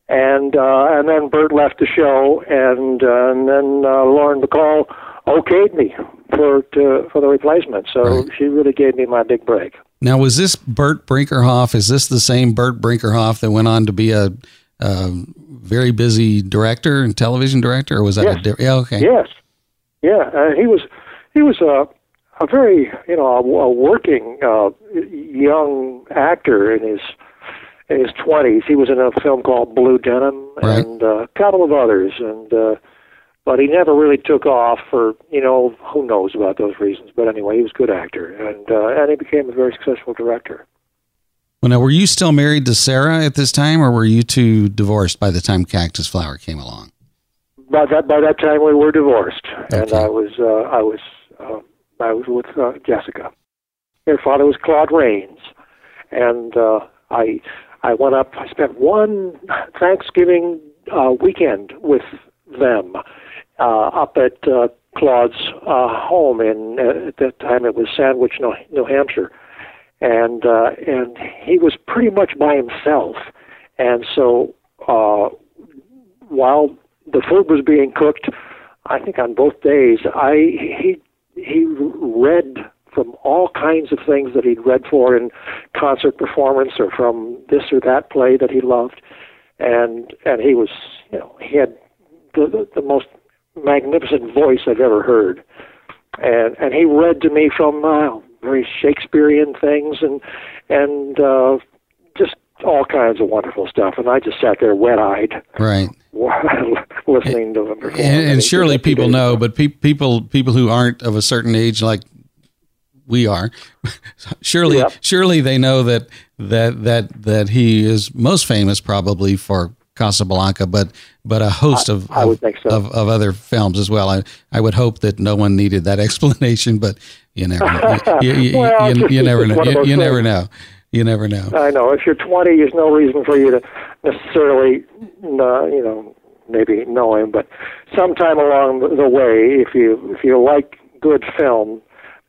and uh, and then Burt left the show, and uh, and then uh, Lauren Bacall okayed me for to, for the replacement. So right. she really gave me my big break. Now, was this Burt Brinckerhoff? Is this the same Burt Brinckerhoff that went on to be a, a very busy director and television director, or was that yes. a different? Yeah, okay. Yes, yeah, uh, he was he was a a very you know a, a working uh, young actor in his in his twenties. He was in a film called Blue Denim right. and uh, a couple of others, and uh, but he never really took off for you know who knows about those reasons. But anyway, he was a good actor, and uh, and he became a very successful director. Well, now, were you still married to Sarah at this time, or were you two divorced by the time Cactus Flower came along? By that by that time, we were divorced, okay. and I was uh, I was uh, I was with uh, Jessica. Her father was Claude Rains, and uh, I I went up. I spent one Thanksgiving uh, weekend with them uh, up at uh, Claude's uh, home in uh, at that time it was Sandwich, New, New Hampshire and uh, and he was pretty much by himself. And so uh, while the food was being cooked, I think on both days, I he he read from all kinds of things that he'd read for in concert performance or from this or that play that he loved, and and he was you know he had the the, the most magnificent voice I've ever heard, and and he read to me from uh, very Shakespearean things and and uh, just all kinds of wonderful stuff. And I just sat there wet eyed, right, listening to them. And, and surely people know, but pe- people people who aren't of a certain age, like we are, surely yep. surely they know that that that that he is most famous probably for Casablanca, but but a host of of, so. of, of other films as well. I I would hope that no one needed that explanation, but you never know. You, you, well, you, you never know. You, never know. You never know. I know. If you're 20, there's no reason for you to necessarily, uh, you know, maybe know him, but sometime along the way, if you if you like good film,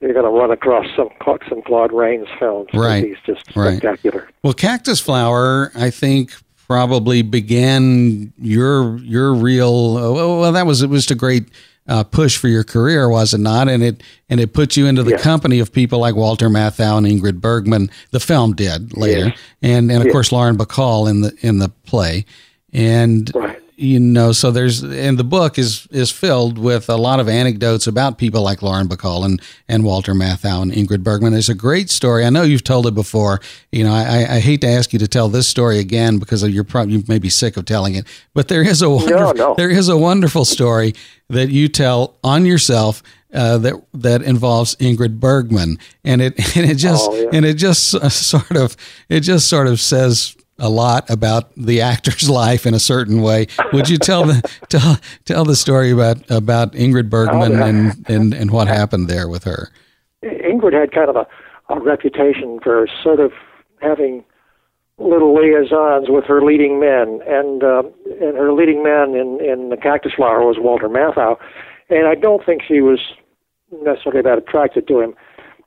you're going to run across some some Claude Rains films. Right. He's just spectacular. Right. Well, Cactus Flower, I think probably began your your real well that was it was a great uh, push for your career was it not and it and it put you into the company of people like Walter Matthau and Ingrid Bergman the film did later and and of course Lauren Bacall in the in the play and right you know, so there's and the book is is filled with a lot of anecdotes about people like Lauren Bacall and, and Walter Matthau and Ingrid Bergman. There's a great story. I know you've told it before. You know, I, I hate to ask you to tell this story again because you're probably you may be sick of telling it, but there is a wonderful, no, no. there is a wonderful story that you tell on yourself uh, that that involves Ingrid Bergman, and it and it just oh, yeah. and it just sort of it just sort of says a lot about the actor's life in a certain way. Would you tell the tell tell the story about about Ingrid Bergman oh, and, and and what happened there with her? Ingrid had kind of a, a reputation for sort of having little liaisons with her leading men, and uh, and her leading man in in the Cactus Flower was Walter Matthau, and I don't think she was necessarily that attracted to him,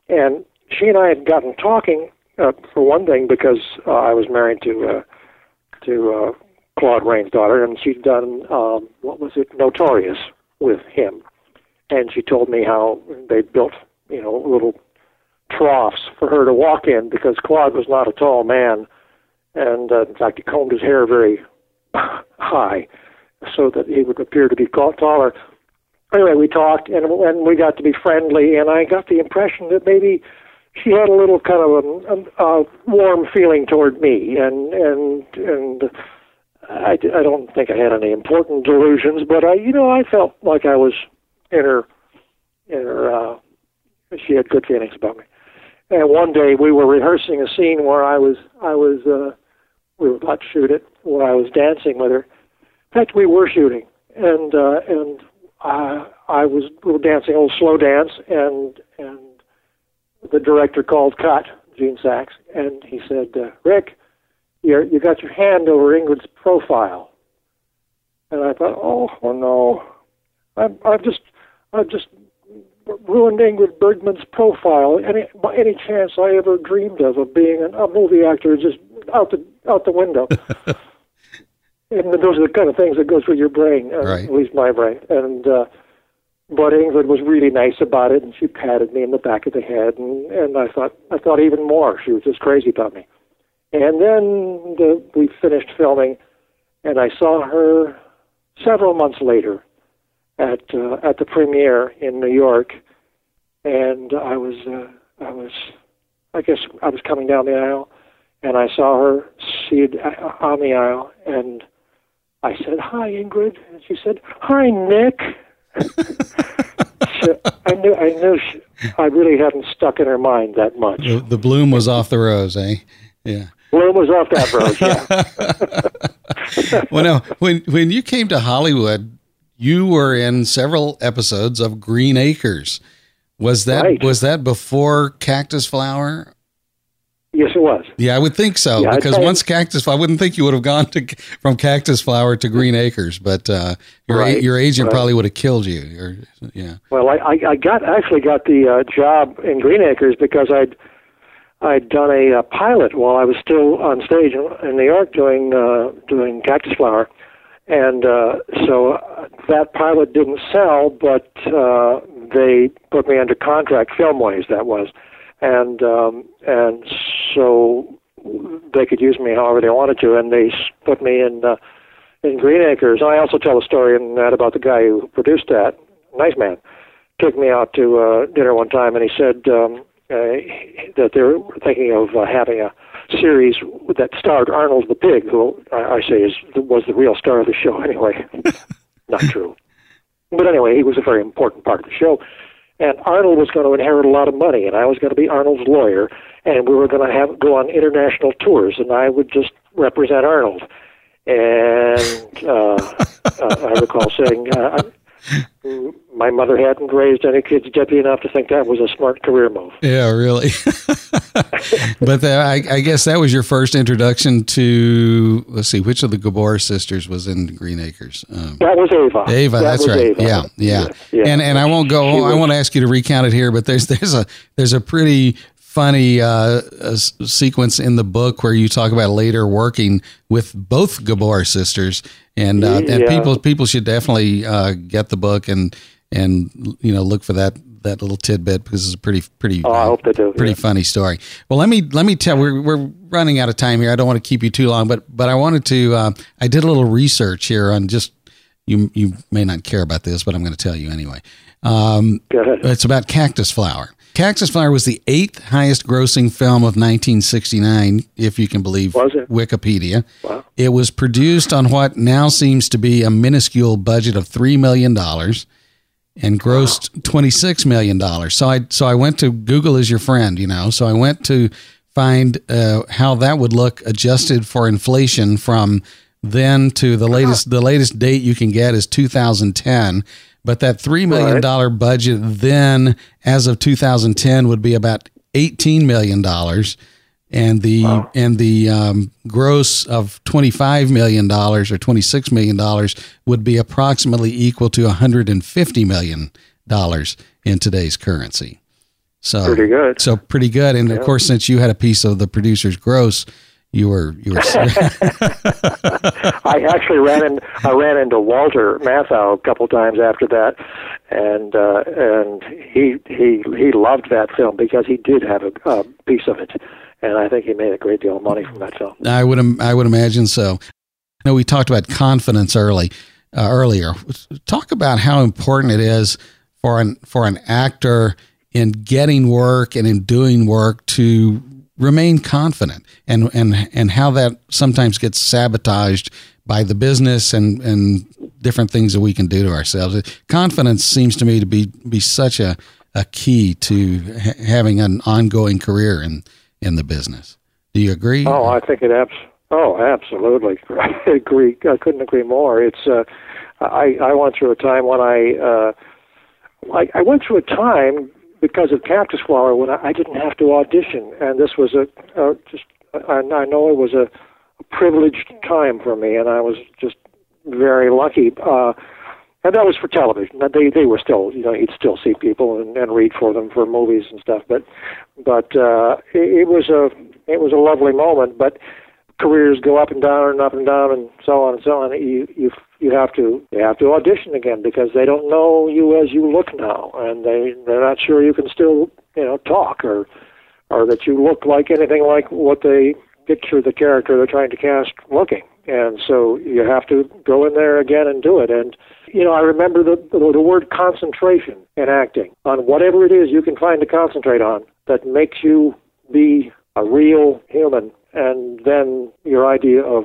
and she and I had gotten talking uh, for one thing, because uh, I was married to uh, to uh, Claude Rains' daughter, and she'd done um, what was it, Notorious, with him, and she told me how they built, you know, little troughs for her to walk in because Claude was not a tall man, and uh, in fact, he combed his hair very high so that he would appear to be taller. Anyway, we talked and and we got to be friendly, and I got the impression that maybe she had a little kind of a, a, a warm feeling toward me, and and and I, I don't think I had any important delusions, but I, you know, I felt like I was in her, in her. Uh, she had good feelings about me. And one day we were rehearsing a scene where I was, I was, uh, we were about to shoot it, where I was dancing with her. In fact, we were shooting, and uh, and uh, I was we were dancing a little slow dance, and and the director called cut, Gene Saks, and he said, uh, Rick, you're, you got your hand over Ingrid's profile. And I thought, oh, oh no, I've, I've just, I've just ruined Ingrid Bergman's profile. Any, any chance I ever dreamed of of being a, a movie actor is just out the out the window. and those are the kind of things that go through your brain, uh, right. at least my brain. And uh, but Ingrid was really nice about it, and she patted me in the back of the head, and and I thought I thought even more. She was just crazy about me. And then the, we finished filming, and I saw her several months later at uh, at the premiere in New York, and I was uh, I was I guess I was coming down the aisle, and I saw her seated uh, on the aisle, and I said, "Hi, Ingrid," and she said, "Hi, Nick." So I knew I knew she, I really hadn't stuck in her mind that much. The, the bloom was off the rose, eh? Yeah. Bloom was off that rose. Yeah. well, now when when you came to Hollywood, you were in several episodes of Green Acres. Was that right. was that before Cactus Flower? Yes, it was. Yeah, I would think so yeah, because once Cactus, I wouldn't think you would have gone to from Cactus Flower to Green Acres, but uh, your right, your agent right. probably would have killed you. Or, yeah. Well, I, I got actually got the uh, job in Green Acres because I'd I'd done a, a pilot while I was still on stage in, in New York doing uh, doing Cactus Flower, and uh, so uh, that pilot didn't sell, but uh, they put me under contract film Filmways. That was, and um, and so they could use me however they wanted to, and they put me in uh, in Green Acres. I also tell a story in that about the guy who produced that. Nice man. Took me out to uh, dinner one time, and he said um, uh, that they were thinking of uh, having a series that starred Arnold the Pig, who I, I say is was the real star of the show. Anyway, not true. But anyway, he was a very important part of the show. And Arnold was going to inherit a lot of money, and I was going to be Arnold's lawyer, and we were going to have go on international tours, and I would just represent Arnold. And uh, uh, I recall saying, uh, my mother hadn't raised any kids dippy enough to think that was a smart career move. Yeah, really. but the, I, I, guess that was your first introduction to. Let's see, which of the Gabor sisters was in Green Acres? Um, that was Ava. Ava, that that's right. Ava. Yeah, yeah, yeah. And and I won't go. I won't ask you to recount it here, but there's there's a there's a pretty funny uh, sequence in the book where you talk about later working with both Gabor sisters, and uh, and people people should definitely uh, get the book and and you know look for that that little tidbit because it's a pretty pretty oh, I hope they do. pretty yeah. funny story. Well, let me let me tell we're we're running out of time here. I don't want to keep you too long, but but I wanted to uh, I did a little research here on just you you may not care about this, but I'm going to tell you anyway. Um, Go ahead. It's about cactus flower. Cactus Flower was the eighth highest grossing film of 1969, if you can believe Wikipedia. Wow. It was produced on what now seems to be a minuscule budget of $3 million and grossed wow. $26 million. So I, so I went to Google is your friend, you know. So I went to find uh, how that would look adjusted for inflation from then to the latest the latest date you can get is 2010 but that $3 million right. budget then, as of 2010, would be about $18 million. And the wow. and the um, gross of twenty five million dollars or twenty six million dollars would be approximately equal to one hundred and fifty million dollars in today's currency. So pretty good. So pretty good. And yeah. of course, since you had a piece of the producer's gross, you were you were. I actually ran in. I ran into Walter Matthau a couple times after that, and uh, and he he he loved that film because he did have a, a piece of it, and I think he made a great deal of money from that film. I would I would imagine so. I know we talked about confidence early uh, earlier. Talk about how important it is for an for an actor in getting work and in doing work to remain confident and and and how that sometimes gets sabotaged by the business and and different things that we can do to ourselves. Confidence seems to me to be be such a a key to ha- having an ongoing career in in the business. Do you agree? Oh, I think it abs. Oh, absolutely. I agree. I couldn't agree more. It's. Uh, I I went through a time when I. Uh, I, I went through a time because of Cactus Flower when I, I didn't have to audition, and this was a uh, just I, I know it was a, a privileged time for me, and I was just very lucky. Uh, and that was for television. They they were still you know he'd still see people and, and read for them for movies and stuff, but but uh, it, it was a it was a lovely moment. But careers go up and down and up and down and so on and so on. You you you have to you have to audition again because they don't know you as you look now, and they they're not sure you can still you know talk or or that you look like anything like what they picture the character they're trying to cast looking. And so you have to go in there again and do it. And You know, I remember the, the, the word concentration in acting on whatever it is you can find to concentrate on that makes you be a real human. And then your idea of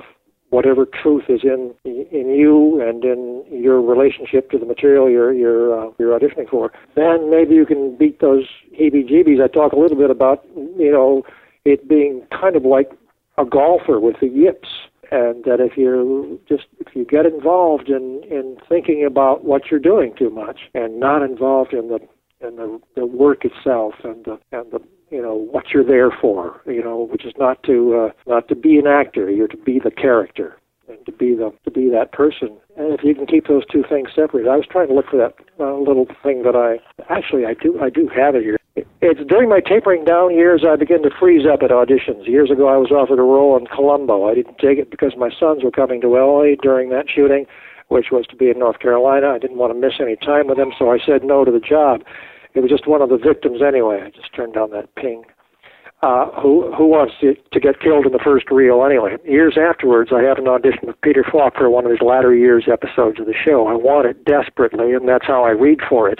whatever truth is in in you and in your relationship to the material you're you're uh, you're auditioning for, then maybe you can beat those heebie-jeebies. I talk a little bit about you know it being kind of like a golfer with the yips, and that if you just if you get involved in in thinking about what you're doing too much and not involved in the in the the work itself and the and the you know what you're there for you know which is not to uh, not to be an actor you're to be the character and to be the to be that person. And if you can keep those two things separate i was trying to look for that uh, little thing that i actually i do i do have it here. It's during my tapering down years i begin to freeze up at auditions. Years ago i was offered a role in columbo. I didn't take it because my sons were coming to la during that shooting which was to be in north carolina. I didn't want to miss any time with them so i said no to the job it was just one of the victims anyway. I just turned down that ping. Uh, who who wants to, to get killed in the first reel anyway? Years afterwards, I had an audition with Peter Falk for one of his latter years episodes of the show. I want it desperately, and that's how I read for it.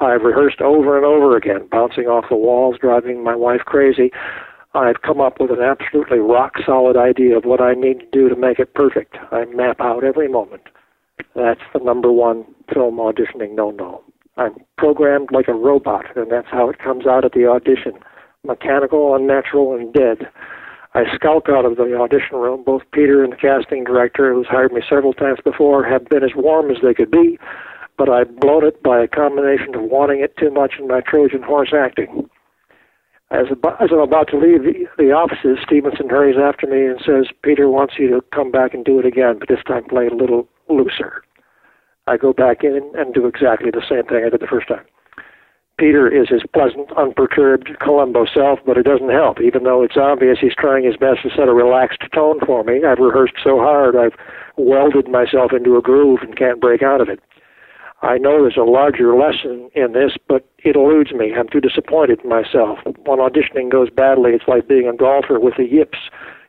I've rehearsed over and over again, bouncing off the walls, driving my wife crazy. I've come up with an absolutely rock solid idea of what I need to do to make it perfect. I map out every moment. That's the number one film auditioning no no. I'm programmed like a robot, and that's how it comes out at the audition mechanical, unnatural, and dead. I skulk out of the audition room. Both Peter and the casting director, who's hired me several times before, have been as warm as they could be, but I've blown it by a combination of wanting it too much and my Trojan horse acting. As, I'm about to leave the, the offices, Stevenson hurries after me and says, Peter wants you to come back and do it again, but this time play a little looser. I go back in and do exactly the same thing I did the first time. Peter is his pleasant, unperturbed Columbo self, but it doesn't help. Even though it's obvious he's trying his best to set a relaxed tone for me, I've rehearsed so hard, I've welded myself into a groove and can't break out of it. I know there's a larger lesson in this, but it eludes me. I'm too disappointed in myself. When auditioning goes badly, it's like being a golfer with the yips.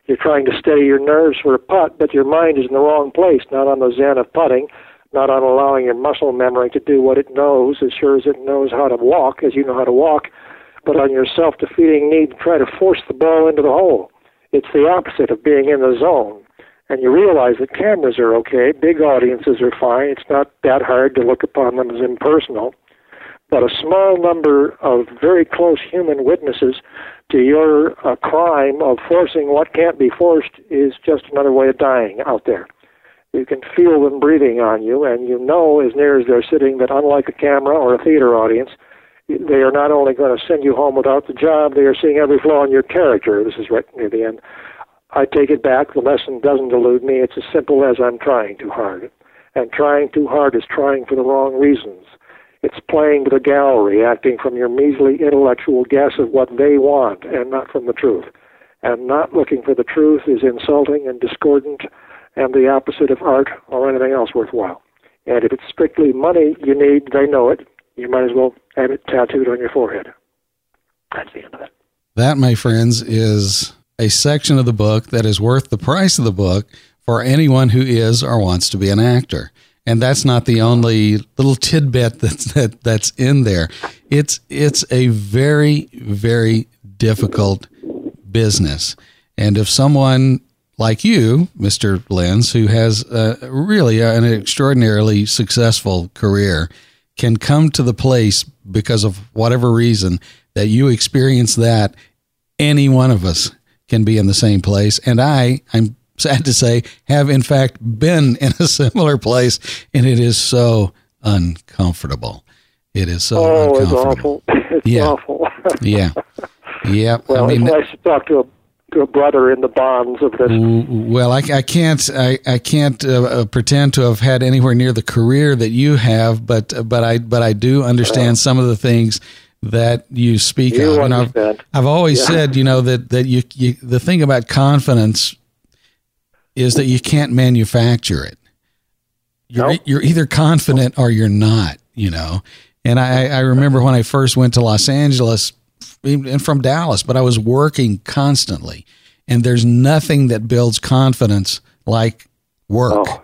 You're trying to steady your nerves for a putt, but your mind is in the wrong place, not on the zen of putting, not on allowing your muscle memory to do what it knows as sure as it knows how to walk, as you know how to walk, but on your self defeating need to try to force the ball into the hole. It's the opposite of being in the zone. And you realize that cameras are okay, big audiences are fine, it's not that hard to look upon them as impersonal. But a small number of very close human witnesses to your uh, crime of forcing what can't be forced is just another way of dying out there. You can feel them breathing on you, and you know as near as they're sitting that unlike a camera or a theater audience, they are not only going to send you home without the job, they are seeing every flaw in your character. This is right near the end. I take it back. The lesson doesn't elude me. It's as simple as I'm trying too hard. And trying too hard is trying for the wrong reasons. It's playing to the gallery, acting from your measly intellectual guess of what they want and not from the truth. And not looking for the truth is insulting and discordant and the opposite of art or anything else worthwhile. And if it's strictly money you need, they know it. You might as well have it tattooed on your forehead. That's the end of it. That, my friends, is a section of the book that is worth the price of the book for anyone who is or wants to be an actor. And that's not the only little tidbit that's that, that's in there. It's it's a very very difficult business. And if someone like you, Mr. Lenz, who has uh, really an extraordinarily successful career, can come to the place because of whatever reason that you experience that, any one of us can be in the same place. And I, I'm sad to say, have in fact been in a similar place, and it is so uncomfortable. It is so oh, uncomfortable. it's awful. It's yeah. awful. yeah. Yeah. Well, I mean, it's nice to talk to a to a brother in the bonds of this. Well, I, I can't I, I can't uh, uh, pretend to have had anywhere near the career that you have, but but I but I do understand uh, some of the things that you speak you of. And I've, I've always yeah. said, you know, that that you, you the thing about confidence is that you can't manufacture it. You're nope. you're either confident or you're not. You know, and I I remember when I first went to Los Angeles and from Dallas, but I was working constantly. And there's nothing that builds confidence like work. Oh.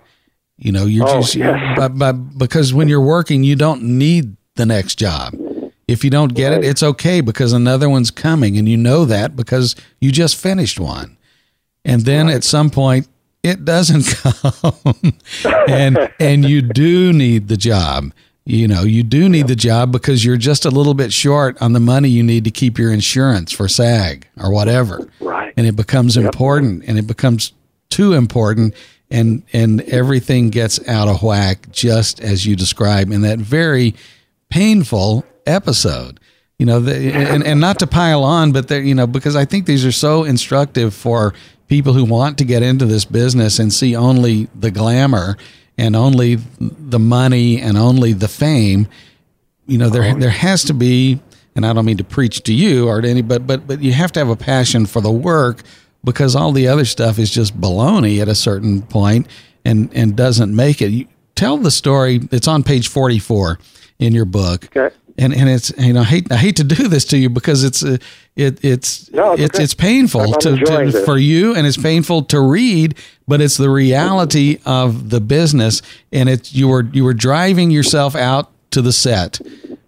You know, you're oh, just yes. because when you're working, you don't need the next job. If you don't get right. it, it's okay because another one's coming, and you know that because you just finished one. And then right. at some point, it doesn't come, and and you do need the job. You know, you do need the job because you're just a little bit short on the money you need to keep your insurance for SAG or whatever. Right. And it becomes yep. important, and it becomes too important, and and everything gets out of whack just as you describe in that very painful episode you know the, and, and not to pile on but there you know because i think these are so instructive for people who want to get into this business and see only the glamour and only the money and only the fame you know there there has to be and I don't mean to preach to you or to any but but but you have to have a passion for the work because all the other stuff is just baloney at a certain point and and doesn't make it. You, tell the story. It's on page 44 in your book. Okay and and it's you know I hate I hate to do this to you because it's uh, it it's no, it's it's, it's painful to, to for you and it's painful to read but it's the reality of the business and it's you were you were driving yourself out to the set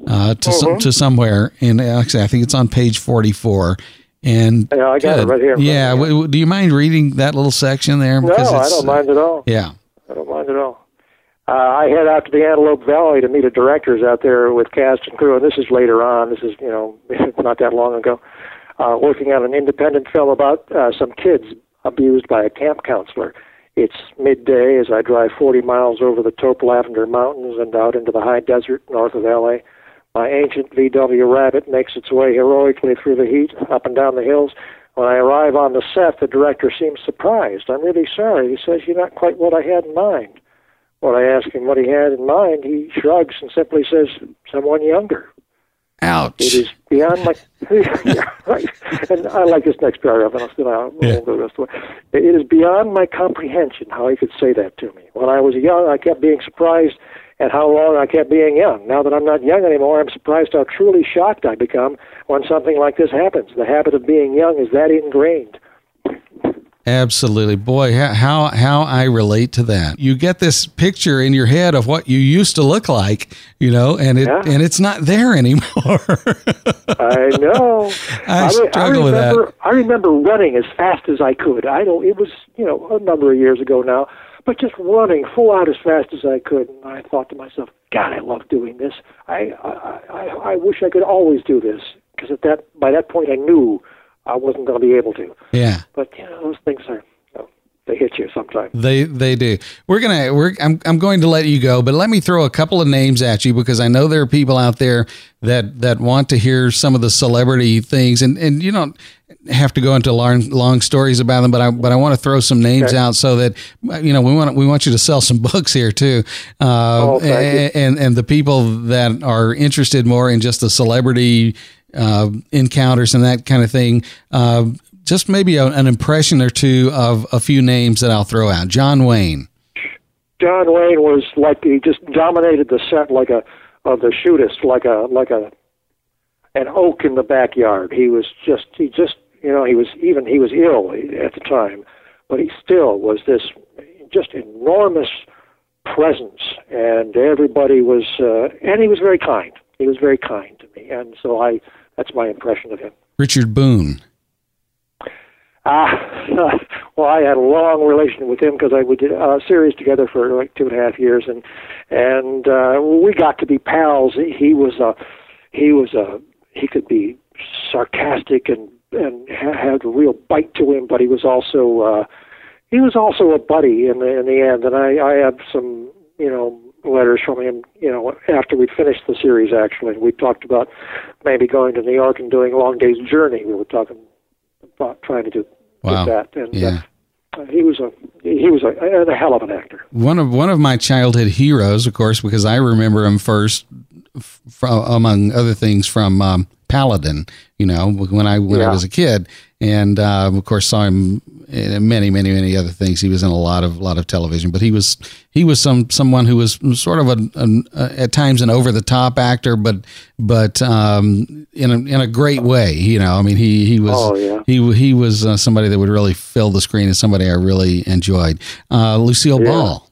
uh, to mm-hmm. to somewhere and actually I think it's on page 44 and yeah, I got good. it right here. Yeah, w- do you mind reading that little section there? No, I don't mind at all. Yeah, I don't mind at all uh, I head out to the Antelope Valley to meet the directors out there with cast and crew, and this is later on. This is you know not that long ago. Uh, working on an independent film about uh, some kids abused by a camp counselor. It's midday as I drive 40 miles over the taupe lavender mountains and out into the high desert north of LA. My ancient VW Rabbit makes its way heroically through the heat, up and down the hills. When I arrive on the set, the director seems surprised. I'm really sorry. He says, You're not quite what I had in mind. When I ask him what he had in mind, he shrugs and simply says, "Someone younger." Ouch! It is beyond my. yeah, right. And I like this next paragraph, and I'll still I won't yeah. go the rest of the way. It is beyond my comprehension how he could say that to me. When I was young, I kept being surprised at how long I kept being young. Now that I'm not young anymore, I'm surprised how truly shocked I become when something like this happens. The habit of being young is that ingrained. Absolutely. Boy, how how I relate to that. You get this picture in your head of what you used to look like, you know, and it yeah. and it's not there anymore. I know. I, I struggle I remember, with that. I remember running as fast as I could. I don't it was, you know, a number of years ago now, but just running full out as fast as I could. And I thought to myself, God, I love doing this. I I I, I wish I could always do this because at that by that point I knew I wasn't going to be able to. Yeah. But you know, those things are they hit you sometimes. They they do. We're gonna we're I'm I'm going to let you go, but let me throw a couple of names at you because I know there are people out there that that want to hear some of the celebrity things, and and you don't have to go into long long stories about them, but I but I want to throw some names okay. out so that you know we want we want you to sell some books here too, uh, oh, and, and and the people that are interested more in just the celebrity uh, encounters and that kind of thing. Uh, just maybe a, an impression or two of a few names that I'll throw out. John Wayne. John Wayne was like he just dominated the set like a of the shootist, like a like a an oak in the backyard. He was just he just you know he was even he was ill at the time, but he still was this just enormous presence, and everybody was uh, and he was very kind. He was very kind to me, and so I that's my impression of him. Richard Boone. Ah, uh, well, I had a long relation with him because I we did a series together for like two and a half years, and and uh, we got to be pals. He was a he was a he could be sarcastic and and had a real bite to him, but he was also uh, he was also a buddy in the in the end. And I I had some you know letters from him, you know, after we'd finished the series. Actually, we talked about maybe going to New York and doing a long day's journey. We were talking about trying to do, wow. that, and yeah. uh, he was a he was a, a hell of an actor. One of one of my childhood heroes, of course, because I remember him first, from, among other things, from um, Paladin. You know, when I when yeah. I was a kid, and uh, of course saw him in many many many other things. He was in a lot of lot of television, but he was he was some someone who was sort of a, a, at times an over the top actor, but but um, in a, in a great way. You know, I mean he he was oh, yeah. he he was uh, somebody that would really fill the screen and somebody I really enjoyed. Uh, Lucille yeah. Ball.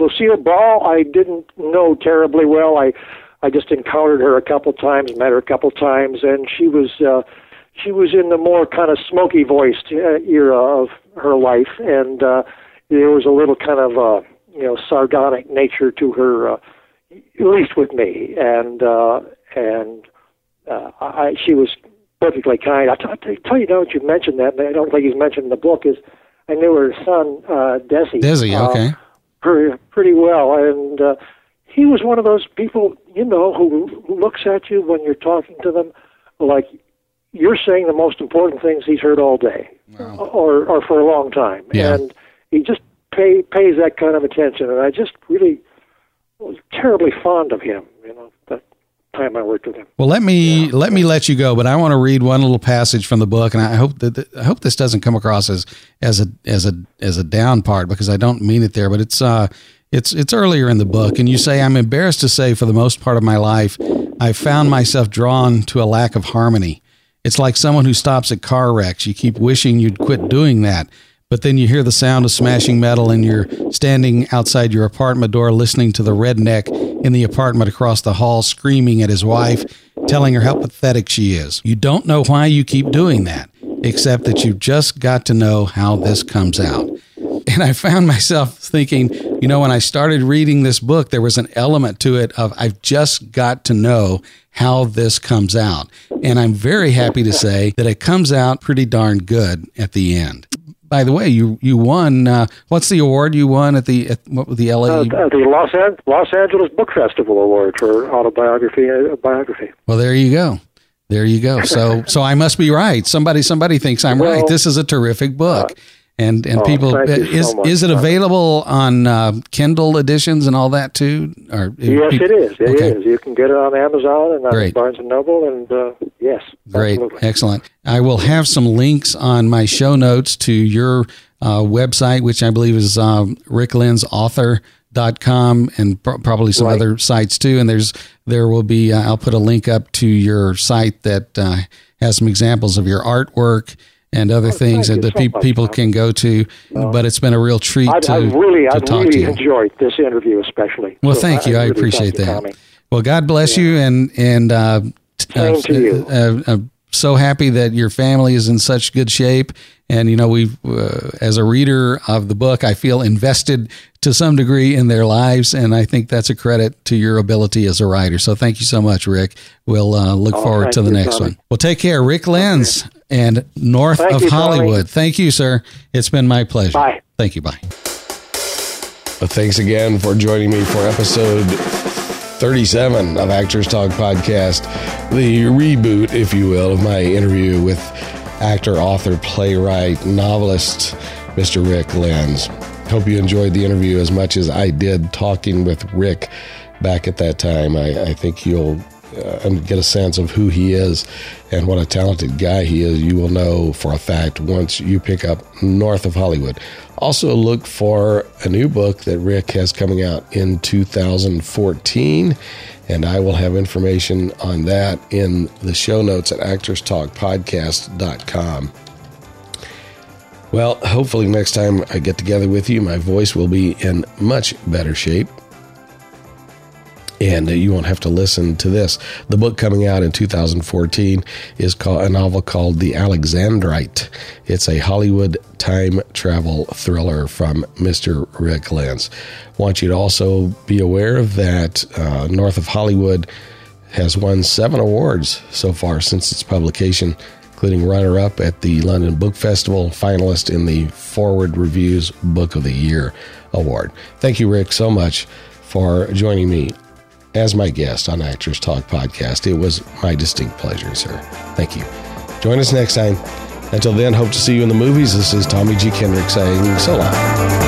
Lucille Ball, I didn't know terribly well. I I just encountered her a couple times, met her a couple times, and she was uh, she was in the more kind of smoky voiced uh, era of her life, and uh, there was a little kind of uh, you know sardonic nature to her, uh, at least with me, and uh, and uh, I, she was perfectly kind. I, t- I tell you, don't you mentioned that? and I don't think he's mentioned in the book. Is I knew her son, uh, Desi. Desi, uh, okay. Uh, pretty, pretty well, and uh, he was one of those people, you know, who, looks at you when you're talking to them like you're saying the most important things he's heard all day, wow. or or for a long time, yeah. and he just pay, pays that kind of attention. And I just really was terribly fond of him. You know, that time I worked with him. Well, let me yeah. let me let you go, but I want to read one little passage from the book, and I hope that I hope this doesn't come across as as a as a as a down part because I don't mean it there, but it's uh it's it's earlier in the book, and you say I'm embarrassed to say for the most part of my life I found myself drawn to a lack of harmony. It's like someone who stops at car wrecks. You keep wishing you'd quit doing that but then you hear the sound of smashing metal and you're standing outside your apartment door listening to the redneck in the apartment across the hall screaming at his wife, telling her how pathetic she is. You don't know why you keep doing that, except that you've just got to know how this comes out. And I found myself thinking, you know, when I started reading this book, there was an element to it of I've just got to know how this comes out. And I'm very happy to say that it comes out pretty darn good at the end by the way, you you won. Uh, what's the award you won at the at, what the LA? Uh, the Los An- Los Angeles Book Festival Award for autobiography uh, biography. Well, there you go. There you go. So so I must be right. Somebody somebody thinks I'm well, right. This is a terrific book. Uh, and and oh, people is so is it available on uh, Kindle editions and all that too? Or yes, people, it is. It okay. is. You can get it on Amazon and on. Barnes and Noble, and uh, yes, great, absolutely. excellent. I will have some links on my show notes to your uh, website, which I believe is um, Rick Lenz author dot com and pr- probably some right. other sites too and there's there will be uh, I'll put a link up to your site that uh, has some examples of your artwork and other oh, things that, so pe- people can go to. but it's been a real treat I, to, I really, to I talk really to you. enjoyed this interview, especially. Well, so thank you. I, really appreciate that. You, well, God bless yeah. you, and and uh, uh, uh, uh, so happy that your family is in such good shape. And you know, we, uh, as a reader of the book, I feel invested to some degree in their lives, and I think that's a credit to your ability as a writer. So, thank you so much, Rick. We'll uh, look oh, forward to the you, next one. Well, take care, Rick Lenz, okay. and north thank of you, Hollywood. Thank you, sir. It's been my pleasure. Bye. Thank you. Bye. Well, thanks again for joining me for episode 37 of Actors Talk Podcast, the reboot, if you will, of my interview with actor, author, playwright, novelist, Mr. Rick Lenz. Hope you enjoyed the interview as much as I did talking with Rick back at that time. I, I think you'll uh, get a sense of who he is and what a talented guy he is. You will know for a fact once you pick up North of Hollywood. Also, look for a new book that Rick has coming out in 2014, and I will have information on that in the show notes at actorstalkpodcast.com. Well, hopefully, next time I get together with you, my voice will be in much better shape and you won't have to listen to this. The book coming out in 2014 is called a novel called The Alexandrite. It's a Hollywood time travel thriller from Mr. Rick Lenz. Want you to also be aware that uh, North of Hollywood has won seven awards so far since its publication, including runner up at the London Book Festival, finalist in the Foreword Reviews Book of the Year award. Thank you, Rick, so much for joining me as my guest on Actors Talk podcast. It was my distinct pleasure, sir. Thank you. Join us next time. Until then, hope to see you in the movies. This is Tommy G. Kendrick saying so long.